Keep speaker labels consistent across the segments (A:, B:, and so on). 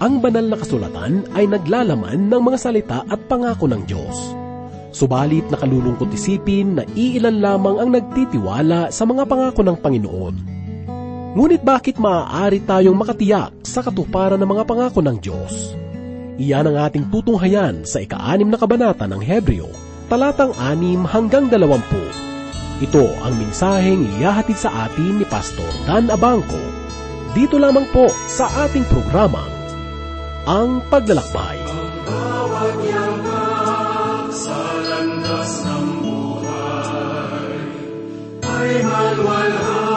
A: Ang banal na kasulatan ay naglalaman ng mga salita at pangako ng Diyos. Subalit nakalulungkot isipin na iilan lamang ang nagtitiwala sa mga pangako ng Panginoon. Ngunit bakit maaari tayong makatiyak sa katuparan ng mga pangako ng Diyos? Iyan ang ating tutunghayan sa ika-anim na kabanata ng Hebreo, talatang anim hanggang dalawampu. Ito ang mensaheng iyahatid sa atin ni Pastor Dan Abangco. Dito lamang po sa ating programang ang paglalakbay.
B: Yapak sa landas ng buhay ay malwalhati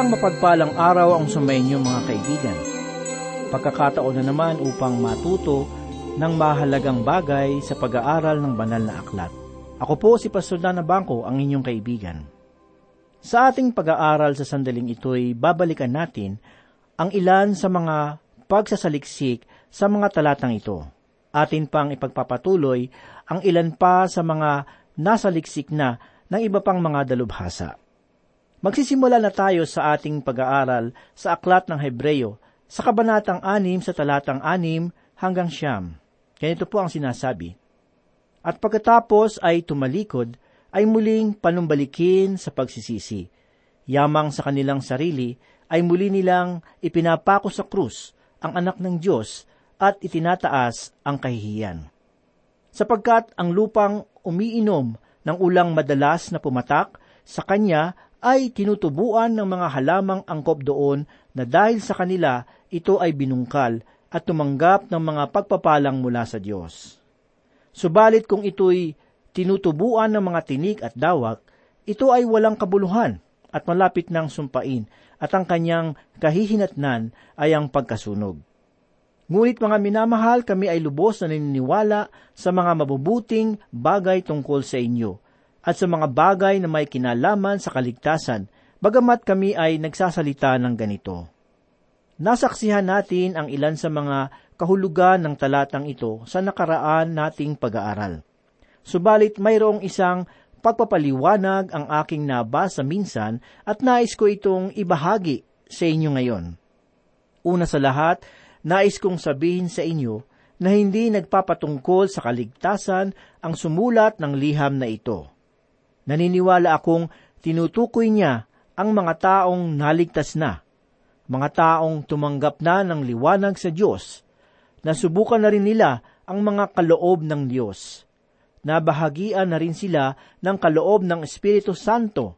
C: Isang mapagpalang araw ang sumainyo mga kaibigan. Pagkakataon na naman upang matuto ng mahalagang bagay sa pag-aaral ng banal na aklat. Ako po si Pastor Dana Bangko, ang inyong kaibigan. Sa ating pag-aaral sa sandaling ito'y babalikan natin ang ilan sa mga pagsasaliksik sa mga talatang ito. Atin pang ipagpapatuloy ang ilan pa sa mga nasaliksik na ng iba pang mga dalubhasa. Magsisimula na tayo sa ating pag-aaral sa aklat ng Hebreyo sa kabanatang 6 sa talatang 6 hanggang siyam. Ganito po ang sinasabi. At pagkatapos ay tumalikod, ay muling panumbalikin sa pagsisisi. Yamang sa kanilang sarili ay muli nilang ipinapako sa krus ang anak ng Diyos at itinataas ang kahihiyan. Sapagkat ang lupang umiinom ng ulang madalas na pumatak sa kanya ay tinutubuan ng mga halamang angkop doon na dahil sa kanila ito ay binungkal at tumanggap ng mga pagpapalang mula sa Diyos. Subalit kung ito'y tinutubuan ng mga tinik at dawak, ito ay walang kabuluhan at malapit ng sumpain at ang kanyang kahihinatnan ay ang pagkasunog. Ngunit mga minamahal, kami ay lubos na naniniwala sa mga mabubuting bagay tungkol sa inyo at sa mga bagay na may kinalaman sa kaligtasan, bagamat kami ay nagsasalita ng ganito. Nasaksihan natin ang ilan sa mga kahulugan ng talatang ito sa nakaraan nating pag-aaral. Subalit mayroong isang pagpapaliwanag ang aking nabasa minsan at nais ko itong ibahagi sa inyo ngayon. Una sa lahat, nais kong sabihin sa inyo na hindi nagpapatungkol sa kaligtasan ang sumulat ng liham na ito. Naniniwala akong tinutukoy niya ang mga taong naligtas na, mga taong tumanggap na ng liwanag sa Diyos, nasubukan na rin nila ang mga kaloob ng Diyos. Nabahagian na rin sila ng kaloob ng Espiritu Santo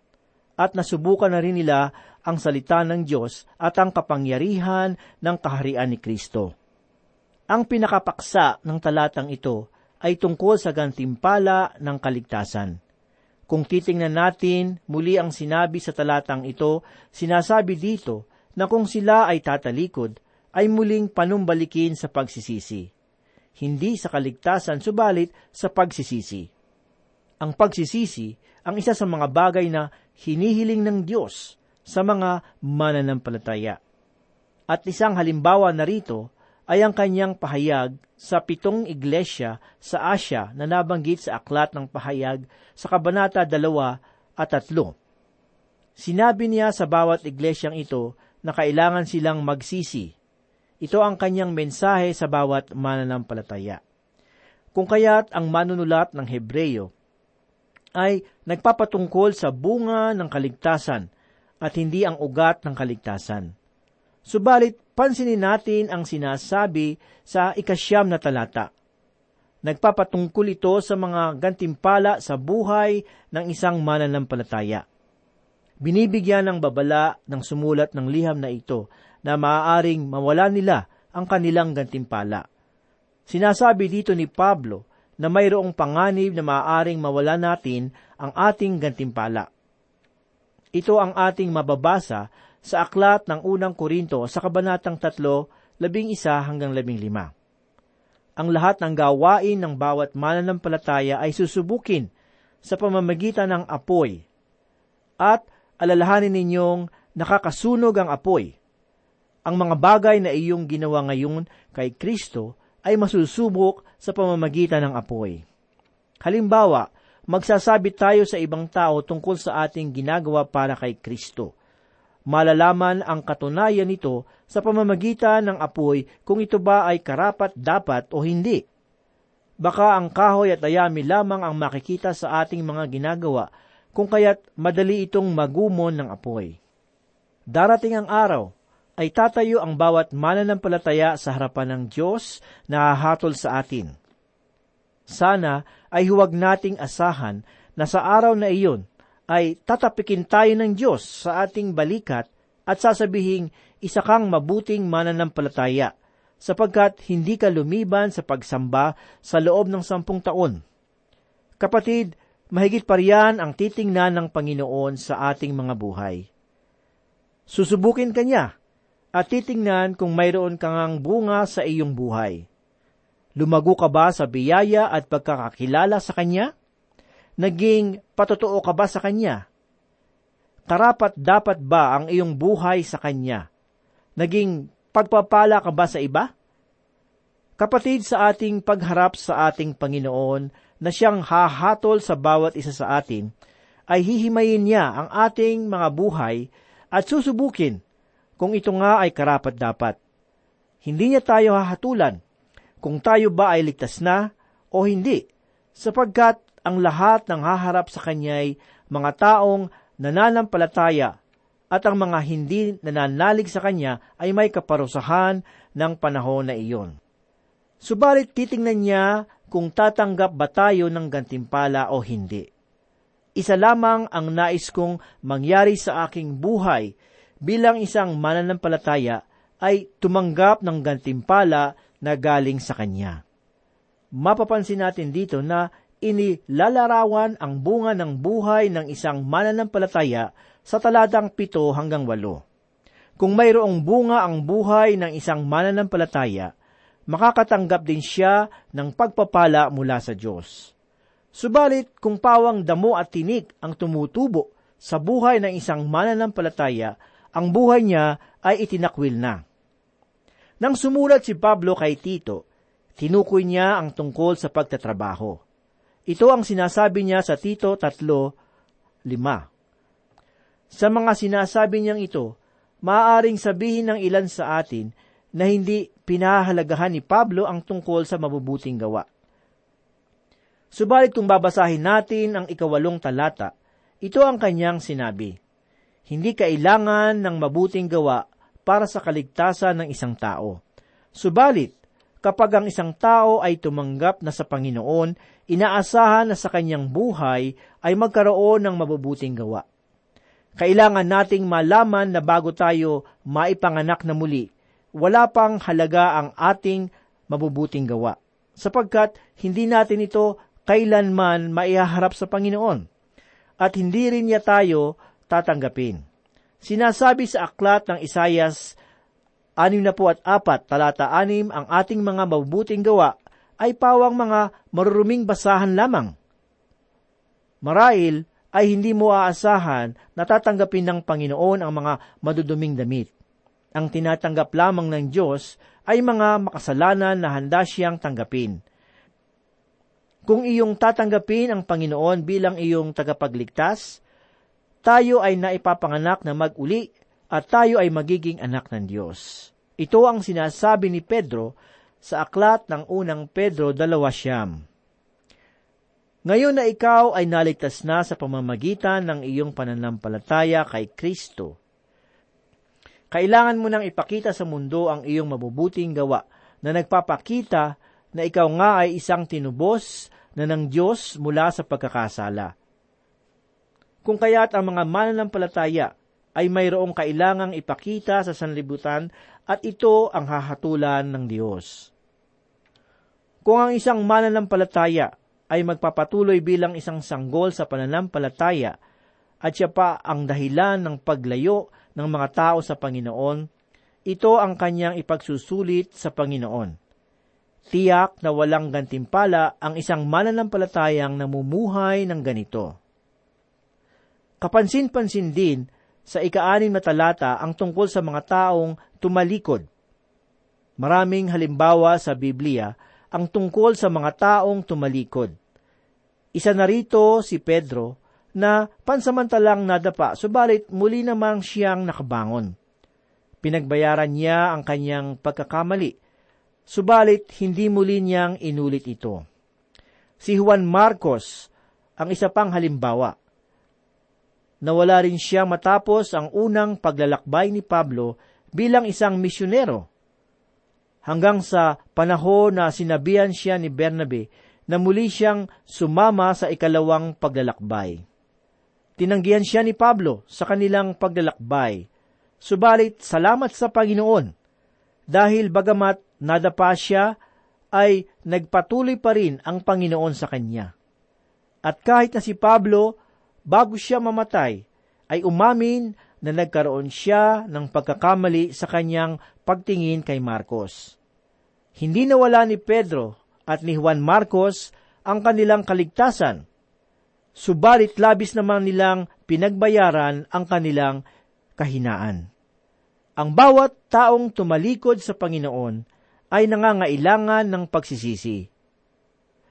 C: at nasubukan na rin nila ang salita ng Diyos at ang kapangyarihan ng kaharian ni Kristo. Ang pinakapaksa ng talatang ito ay tungkol sa gantimpala ng kaligtasan. Kung titingnan natin muli ang sinabi sa talatang ito, sinasabi dito na kung sila ay tatalikod, ay muling panumbalikin sa pagsisisi. Hindi sa kaligtasan, subalit sa pagsisisi. Ang pagsisisi ang isa sa mga bagay na hinihiling ng Diyos sa mga mananampalataya. At isang halimbawa na rito ay ang kanyang pahayag sa pitong iglesia sa Asya na nabanggit sa aklat ng pahayag sa Kabanata 2 at 3. Sinabi niya sa bawat iglesyang ito na kailangan silang magsisi. Ito ang kanyang mensahe sa bawat mananampalataya. Kung kaya't ang manunulat ng Hebreyo ay nagpapatungkol sa bunga ng kaligtasan at hindi ang ugat ng kaligtasan. Subalit, pansinin natin ang sinasabi sa ikasyam na talata. Nagpapatungkol ito sa mga gantimpala sa buhay ng isang mananampalataya. Binibigyan ng babala ng sumulat ng liham na ito na maaaring mawala nila ang kanilang gantimpala. Sinasabi dito ni Pablo na mayroong panganib na maaaring mawala natin ang ating gantimpala. Ito ang ating mababasa sa aklat ng unang Korinto sa kabanatang tatlo, labing isa hanggang labing lima. Ang lahat ng gawain ng bawat mananampalataya ay susubukin sa pamamagitan ng apoy. At alalahanin ninyong nakakasunog ang apoy. Ang mga bagay na iyong ginawa ngayon kay Kristo ay masusubok sa pamamagitan ng apoy. Halimbawa, magsasabi tayo sa ibang tao tungkol sa ating ginagawa para kay Kristo. Malalaman ang katunayan nito sa pamamagitan ng apoy kung ito ba ay karapat dapat o hindi. Baka ang kahoy at ayami lamang ang makikita sa ating mga ginagawa, kung kaya't madali itong magumon ng apoy. Darating ang araw ay tatayo ang bawat mananampalataya sa harapan ng Diyos na hahatol sa atin. Sana ay huwag nating asahan na sa araw na iyon ay tatapikin tayo ng Diyos sa ating balikat at sasabihing isa kang mabuting mananampalataya sapagkat hindi ka lumiban sa pagsamba sa loob ng sampung taon. Kapatid, mahigit pa riyan ang titingnan ng Panginoon sa ating mga buhay. Susubukin ka niya at titingnan kung mayroon kang bunga sa iyong buhay. Lumago ka ba sa biyaya at pagkakakilala sa Kanya? Naging patotoo ka ba sa Kanya? Karapat dapat ba ang iyong buhay sa Kanya? Naging pagpapala ka ba sa iba? Kapatid sa ating pagharap sa ating Panginoon na siyang hahatol sa bawat isa sa atin, ay hihimayin niya ang ating mga buhay at susubukin kung ito nga ay karapat dapat. Hindi niya tayo hahatulan kung tayo ba ay ligtas na o hindi, sapagkat ang lahat ng haharap sa Kanya ay mga taong nananampalataya at ang mga hindi nananalig sa kanya ay may kaparusahan ng panahon na iyon. Subalit titingnan niya kung tatanggap ba tayo ng gantimpala o hindi. Isa lamang ang nais kong mangyari sa aking buhay bilang isang mananampalataya ay tumanggap ng gantimpala na galing sa Kanya. Mapapansin natin dito na inilalarawan ang bunga ng buhay ng isang mananampalataya sa talatang pito hanggang walo. Kung mayroong bunga ang buhay ng isang mananampalataya, makakatanggap din siya ng pagpapala mula sa Diyos. Subalit kung pawang damo at tinik ang tumutubo sa buhay ng isang mananampalataya, ang buhay niya ay itinakwil na. Nang sumulat si Pablo kay Tito, tinukoy niya ang tungkol sa pagtatrabaho. Ito ang sinasabi niya sa Tito 3.5. Sa mga sinasabi niyang ito, maaaring sabihin ng ilan sa atin na hindi pinahahalagahan ni Pablo ang tungkol sa mabubuting gawa. Subalit kung babasahin natin ang ikawalong talata, ito ang kanyang sinabi. Hindi kailangan ng mabuting gawa para sa kaligtasan ng isang tao. Subalit, kapag ang isang tao ay tumanggap na sa Panginoon, inaasahan na sa kanyang buhay ay magkaroon ng mabubuting gawa. Kailangan nating malaman na bago tayo maipanganak na muli, wala pang halaga ang ating mabubuting gawa, sapagkat hindi natin ito kailanman maihaharap sa Panginoon, at hindi rin niya tayo tatanggapin. Sinasabi sa aklat ng Isayas 64 talata 6 ang ating mga mabubuting gawa ay pawang mga maruruming basahan lamang. Marahil ay hindi mo aasahan na tatanggapin ng Panginoon ang mga maduduming damit ang tinatanggap lamang ng Diyos ay mga makasalanan na handa siyang tanggapin. Kung iyong tatanggapin ang Panginoon bilang iyong tagapagligtas, tayo ay naipapanganak na mag-uli at tayo ay magiging anak ng Diyos. Ito ang sinasabi ni Pedro sa aklat ng unang Pedro dalawa siyam. Ngayon na ikaw ay naligtas na sa pamamagitan ng iyong pananampalataya kay Kristo, kailangan mo nang ipakita sa mundo ang iyong mabubuting gawa na nagpapakita na ikaw nga ay isang tinubos na ng Diyos mula sa pagkakasala. Kung kaya't ang mga mananampalataya ay mayroong kailangang ipakita sa sanlibutan at ito ang hahatulan ng Diyos. Kung ang isang mananampalataya ay magpapatuloy bilang isang sanggol sa pananampalataya at siya pa ang dahilan ng paglayo ng mga tao sa Panginoon, ito ang kanyang ipagsusulit sa Panginoon. Tiyak na walang gantimpala ang isang mananampalatayang namumuhay ng ganito. Kapansin-pansin din sa ikaanin na talata ang tungkol sa mga taong tumalikod. Maraming halimbawa sa Biblia ang tungkol sa mga taong tumalikod. Isa na rito si Pedro na pansamantalang nadapa, subalit muli namang siyang nakabangon. Pinagbayaran niya ang kanyang pagkakamali, subalit hindi muli niyang inulit ito. Si Juan Marcos ang isa pang halimbawa. Nawala rin siya matapos ang unang paglalakbay ni Pablo bilang isang misyonero. Hanggang sa panahon na sinabihan siya ni Bernabe na muli siyang sumama sa ikalawang paglalakbay. Tinanggihan siya ni Pablo sa kanilang paglalakbay. Subalit, salamat sa Panginoon, dahil bagamat nadapa siya, ay nagpatuloy pa rin ang Panginoon sa kanya. At kahit na si Pablo, bago siya mamatay, ay umamin na nagkaroon siya ng pagkakamali sa kanyang pagtingin kay Marcos. Hindi nawala ni Pedro at ni Juan Marcos ang kanilang kaligtasan, subalit labis naman nilang pinagbayaran ang kanilang kahinaan. Ang bawat taong tumalikod sa Panginoon ay nangangailangan ng pagsisisi.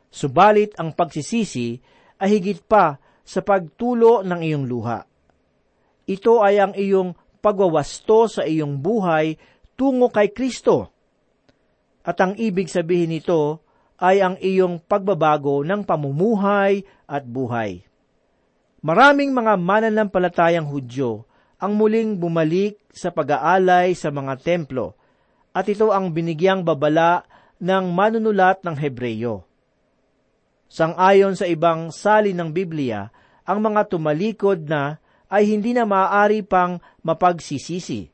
C: Subalit ang pagsisisi ay higit pa sa pagtulo ng iyong luha. Ito ay ang iyong pagwawasto sa iyong buhay tungo kay Kristo. At ang ibig sabihin nito ay ang iyong pagbabago ng pamumuhay at buhay. Maraming mga mananampalatayang Hudyo ang muling bumalik sa pag-aalay sa mga templo, at ito ang binigyang babala ng manunulat ng Hebreyo. Sangayon sa ibang sali ng Biblia, ang mga tumalikod na ay hindi na maaari pang mapagsisisi.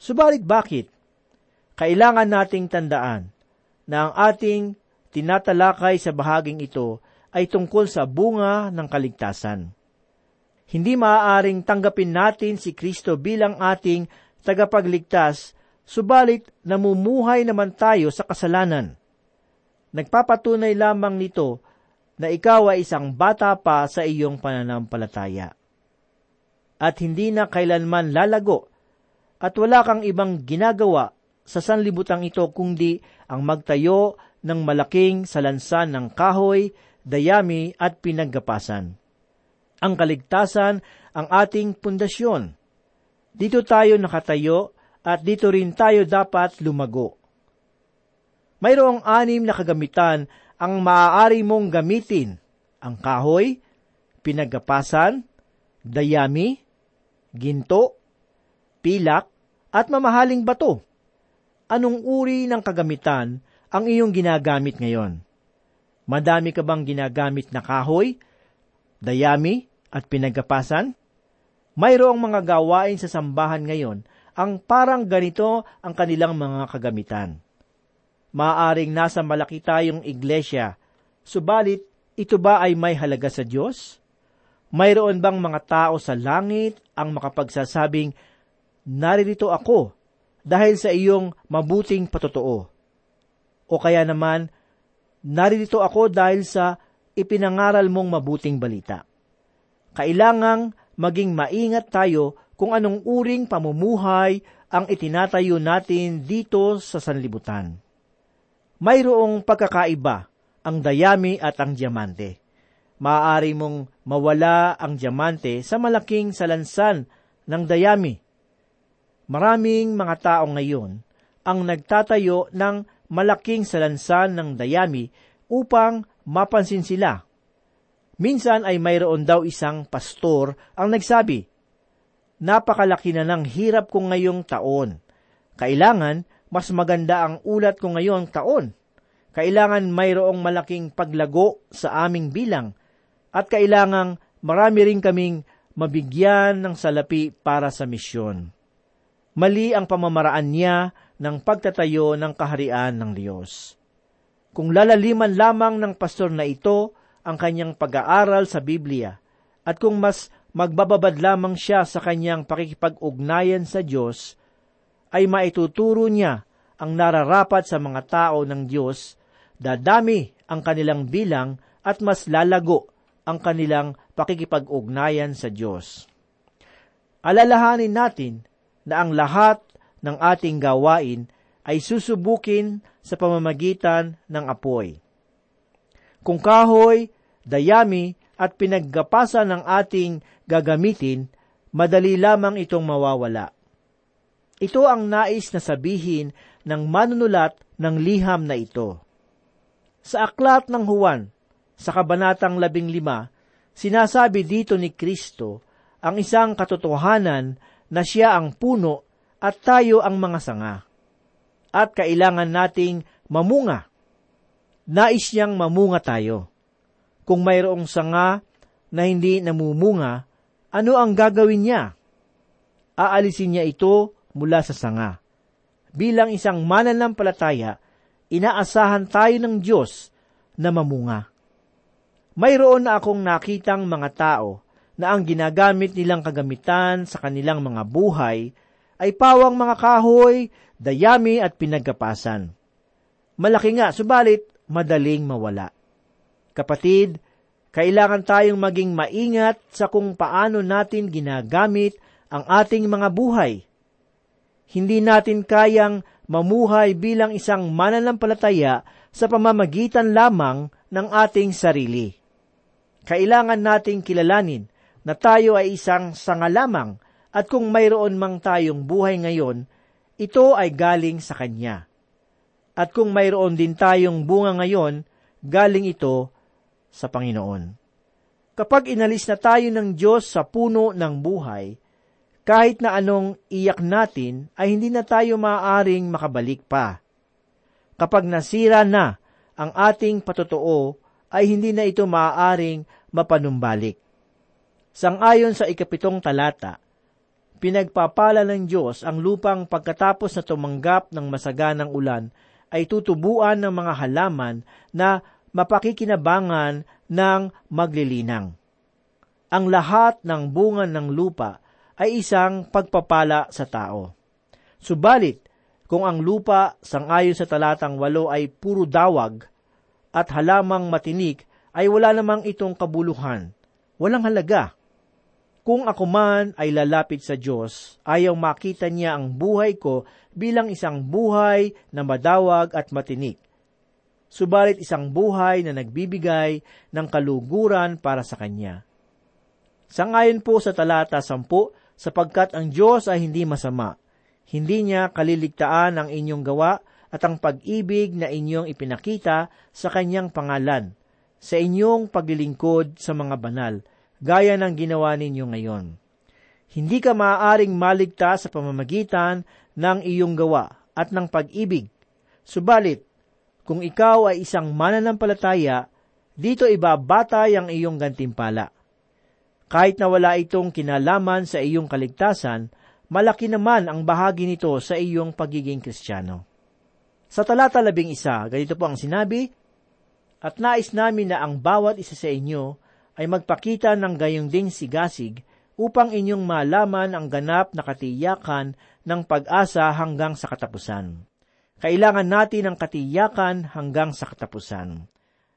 C: Subalit bakit? Kailangan nating tandaan na ang ating tinatalakay sa bahaging ito ay tungkol sa bunga ng kaligtasan. Hindi maaaring tanggapin natin si Kristo bilang ating tagapagligtas, subalit namumuhay naman tayo sa kasalanan. Nagpapatunay lamang nito na ikaw ay isang bata pa sa iyong pananampalataya. At hindi na kailanman lalago at wala kang ibang ginagawa sa sanlibutang ito kundi ang magtayo ng malaking salansan ng kahoy, dayami at pinaggapasan. Ang kaligtasan ang ating pundasyon. Dito tayo nakatayo at dito rin tayo dapat lumago. Mayroong anim na kagamitan ang maaari mong gamitin. Ang kahoy, pinagapasan, dayami, ginto, pilak, at mamahaling bato. Anong uri ng kagamitan ang iyong ginagamit ngayon? Madami ka bang ginagamit na kahoy, dayami, at pinagapasan? Mayroong mga gawain sa sambahan ngayon ang parang ganito ang kanilang mga kagamitan. Maaring nasa malaki tayong iglesia, subalit ito ba ay may halaga sa Diyos? Mayroon bang mga tao sa langit ang makapagsasabing, naririto ako dahil sa iyong mabuting patotoo? O kaya naman, naririto ako dahil sa ipinangaral mong mabuting balita. Kailangang maging maingat tayo kung anong uring pamumuhay ang itinatayo natin dito sa sanlibutan mayroong pagkakaiba ang dayami at ang diamante. Maaari mong mawala ang diamante sa malaking salansan ng dayami. Maraming mga tao ngayon ang nagtatayo ng malaking salansan ng dayami upang mapansin sila. Minsan ay mayroon daw isang pastor ang nagsabi, Napakalaki na ng hirap ko ngayong taon. Kailangan mas maganda ang ulat ko ngayong taon. Kailangan mayroong malaking paglago sa aming bilang at kailangang marami rin kaming mabigyan ng salapi para sa misyon. Mali ang pamamaraan niya ng pagtatayo ng kaharian ng Diyos. Kung lalaliman lamang ng pastor na ito ang kanyang pag-aaral sa Biblia, at kung mas magbababad lamang siya sa kanyang pakikipag-ugnayan sa Diyos, ay maituturo niya ang nararapat sa mga tao ng Diyos, dadami ang kanilang bilang at mas lalago ang kanilang pakikipag-ugnayan sa Diyos. Alalahanin natin na ang lahat ng ating gawain ay susubukin sa pamamagitan ng apoy. Kung kahoy, dayami at pinaggapasan ng ating gagamitin, madali lamang itong mawawala. Ito ang nais na sabihin ng manunulat ng liham na ito. Sa aklat ng Juan, sa kabanatang labing lima, sinasabi dito ni Kristo ang isang katotohanan na siya ang puno at tayo ang mga sanga. At kailangan nating mamunga. Nais niyang mamunga tayo. Kung mayroong sanga na hindi namumunga, ano ang gagawin niya? Aalisin niya ito mula sa sanga. Bilang isang mananampalataya, inaasahan tayo ng Diyos na mamunga. Mayroon na akong nakitang mga tao na ang ginagamit nilang kagamitan sa kanilang mga buhay ay pawang mga kahoy, dayami at pinagkapasan. Malaki nga, subalit madaling mawala. Kapatid, kailangan tayong maging maingat sa kung paano natin ginagamit ang ating mga buhay hindi natin kayang mamuhay bilang isang mananampalataya sa pamamagitan lamang ng ating sarili. Kailangan nating kilalanin na tayo ay isang sanga lamang at kung mayroon mang tayong buhay ngayon, ito ay galing sa Kanya. At kung mayroon din tayong bunga ngayon, galing ito sa Panginoon. Kapag inalis na tayo ng Diyos sa puno ng buhay, Kahit na anong iyak natin, ay hindi na tayo maaaring makabalik pa. Kapag nasira na ang ating patotoo, ay hindi na ito maaaring mapanumbalik. Sangayon sa ikapitong talata, pinagpapala ng Diyos ang lupang pagkatapos na tumanggap ng masaganang ulan ay tutubuan ng mga halaman na mapakikinabangan ng maglilinang. Ang lahat ng bunga ng lupa ay isang pagpapala sa tao. Subalit, kung ang lupa sangayon sa talatang walo ay puro dawag at halamang matinik, ay wala namang itong kabuluhan. Walang halaga. Kung ako man ay lalapit sa Diyos, ayaw makita niya ang buhay ko bilang isang buhay na madawag at matinik. Subalit isang buhay na nagbibigay ng kaluguran para sa Kanya. Sangayon po sa talata 10, sapagkat ang Diyos ay hindi masama. Hindi niya kaliligtaan ang inyong gawa at ang pag-ibig na inyong ipinakita sa Kanyang pangalan, sa inyong paglilingkod sa mga banal, gaya ng ginawa ninyo ngayon. Hindi ka maaaring maligtas sa pamamagitan ng iyong gawa at ng pag-ibig. Subalit, kung ikaw ay isang mananampalataya, dito ibabatay ang iyong gantimpala. Kahit na wala itong kinalaman sa iyong kaligtasan, malaki naman ang bahagi nito sa iyong pagiging kristyano. Sa talata labing isa, ganito po ang sinabi, At nais namin na ang bawat isa sa inyo ay magpakita ng gayong ding sigasig upang inyong malaman ang ganap na katiyakan ng pag-asa hanggang sa katapusan. Kailangan natin ang katiyakan hanggang sa katapusan.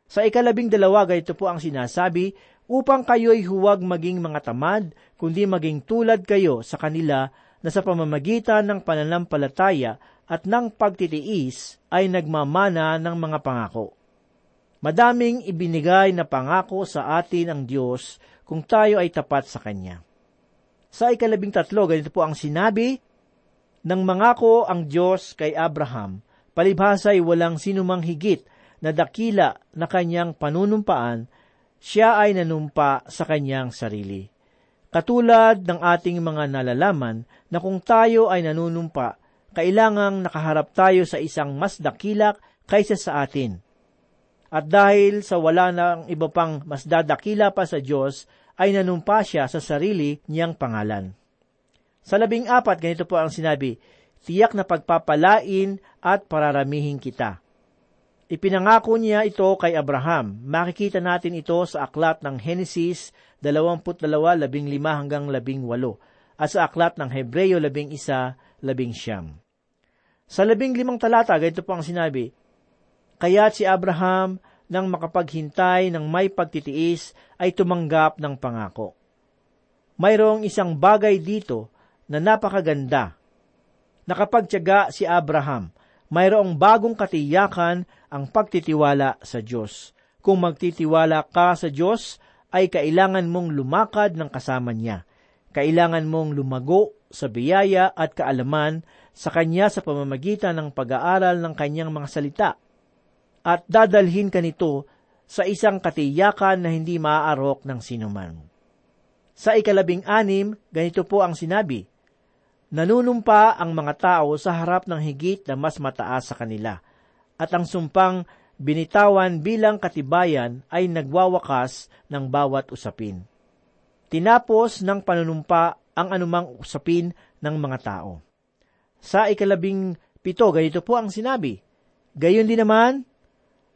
C: Sa ikalabing dalawa, ganito po ang sinasabi, upang kayo'y huwag maging mga tamad, kundi maging tulad kayo sa kanila na sa pamamagitan ng pananampalataya at ng pagtitiis ay nagmamana ng mga pangako. Madaming ibinigay na pangako sa atin ang Diyos kung tayo ay tapat sa Kanya. Sa ikalabing tatlo, ganito po ang sinabi, Nang mangako ang Diyos kay Abraham, palibhasa'y walang sinumang higit na dakila na kanyang panunumpaan, siya ay nanumpa sa kanyang sarili. Katulad ng ating mga nalalaman na kung tayo ay nanunumpa, kailangang nakaharap tayo sa isang mas dakilak kaysa sa atin – at dahil sa wala ng iba pang mas dadakila pa sa Diyos, ay nanumpa siya sa sarili niyang pangalan. Sa labing apat, ganito po ang sinabi, tiyak na pagpapalain at pararamihin kita. Ipinangako niya ito kay Abraham. Makikita natin ito sa aklat ng Henesis 22, 15 hanggang 18 at sa aklat ng Hebreyo 11, 11 Sa labing limang talata, ganito po ang sinabi, Kaya't si Abraham, nang makapaghintay ng may pagtitiis, ay tumanggap ng pangako. Mayroong isang bagay dito na napakaganda. Nakapagtyaga si Abraham, mayroong bagong katiyakan ang pagtitiwala sa Diyos. Kung magtitiwala ka sa Diyos, ay kailangan mong lumakad ng kasama niya. Kailangan mong lumago sa biyaya at kaalaman sa Kanya sa pamamagitan ng pag-aaral ng Kanyang mga salita at dadalhin ka nito sa isang katiyakan na hindi maaarok ng sinuman. Sa ikalabing anim, ganito po ang sinabi, Nanunumpa ang mga tao sa harap ng higit na mas mataas sa kanila, at ang sumpang binitawan bilang katibayan ay nagwawakas ng bawat usapin. Tinapos ng panunumpa ang anumang usapin ng mga tao. Sa ikalabing pito, ganito po ang sinabi, Gayon din naman,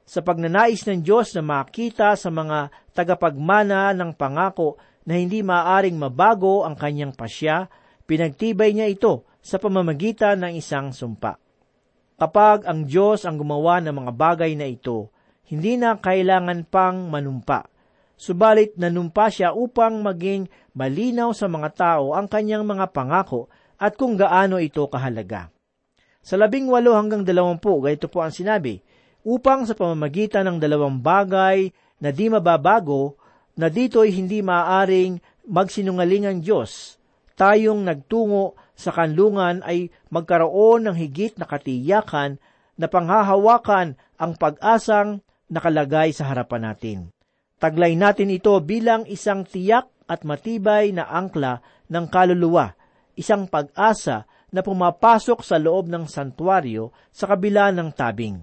C: sa pagnanais ng Diyos na makita sa mga tagapagmana ng pangako na hindi maaring mabago ang kanyang pasya, pinagtibay niya ito sa pamamagitan ng isang sumpa. Kapag ang Diyos ang gumawa ng mga bagay na ito, hindi na kailangan pang manumpa. Subalit nanumpa siya upang maging malinaw sa mga tao ang kanyang mga pangako at kung gaano ito kahalaga. Sa labing walo hanggang dalawampu, ganito po ang sinabi, upang sa pamamagitan ng dalawang bagay na di mababago, na dito'y hindi maaaring magsinungaling ang Diyos, tayong nagtungo sa kanlungan ay magkaroon ng higit na katiyakan na panghahawakan ang pag-asang nakalagay sa harapan natin. Taglay natin ito bilang isang tiyak at matibay na angkla ng kaluluwa. isang pag-asa na pumapasok sa loob ng santuario sa kabila ng tabing.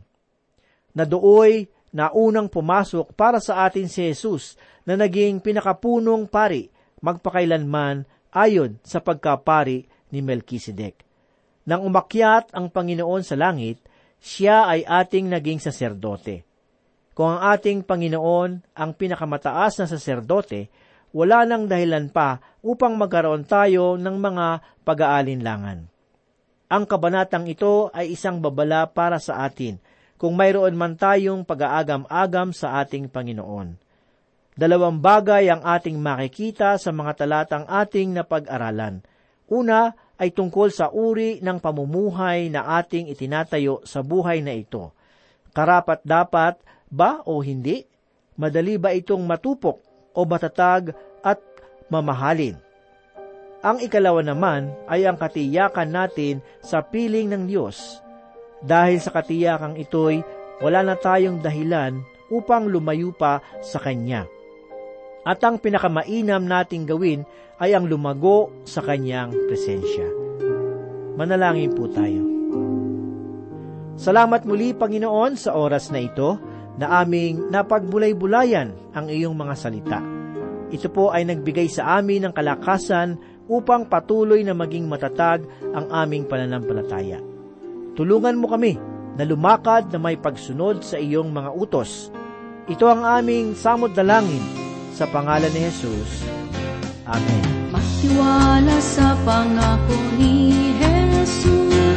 C: Na dooy na unang pumasok para sa atin si Jesus na naging pinakapunong pari magpakailanman ayon sa pagkapari ni Melchizedek. Nang umakyat ang Panginoon sa langit, siya ay ating naging saserdote. Kung ang ating Panginoon ang pinakamataas na saserdote, wala nang dahilan pa upang magkaroon tayo ng mga pag-aalinlangan. Ang kabanatang ito ay isang babala para sa atin kung mayroon man tayong pag-aagam-agam sa ating Panginoon. Dalawang bagay ang ating makikita sa mga talatang ating napag-aralan. Una ay tungkol sa uri ng pamumuhay na ating itinatayo sa buhay na ito. Karapat dapat ba o hindi? Madali ba itong matupok o matatag at mamahalin? Ang ikalawa naman ay ang katiyakan natin sa piling ng Diyos. Dahil sa katiyakang ito'y wala na tayong dahilan upang lumayo pa sa Kanya. At ang pinakamainam nating gawin ay ang lumago sa Kanyang presensya. Manalangin po tayo. Salamat muli, Panginoon, sa oras na ito na aming napagbulay-bulayan ang iyong mga salita. Ito po ay nagbigay sa amin ng kalakasan upang patuloy na maging matatag ang aming pananampalataya. Tulungan mo kami na lumakad na may pagsunod sa iyong mga utos. Ito ang aming samod dalangin sa pangalan ni Jesus. Amen.
D: Magtiwala sa pangako ni Jesus.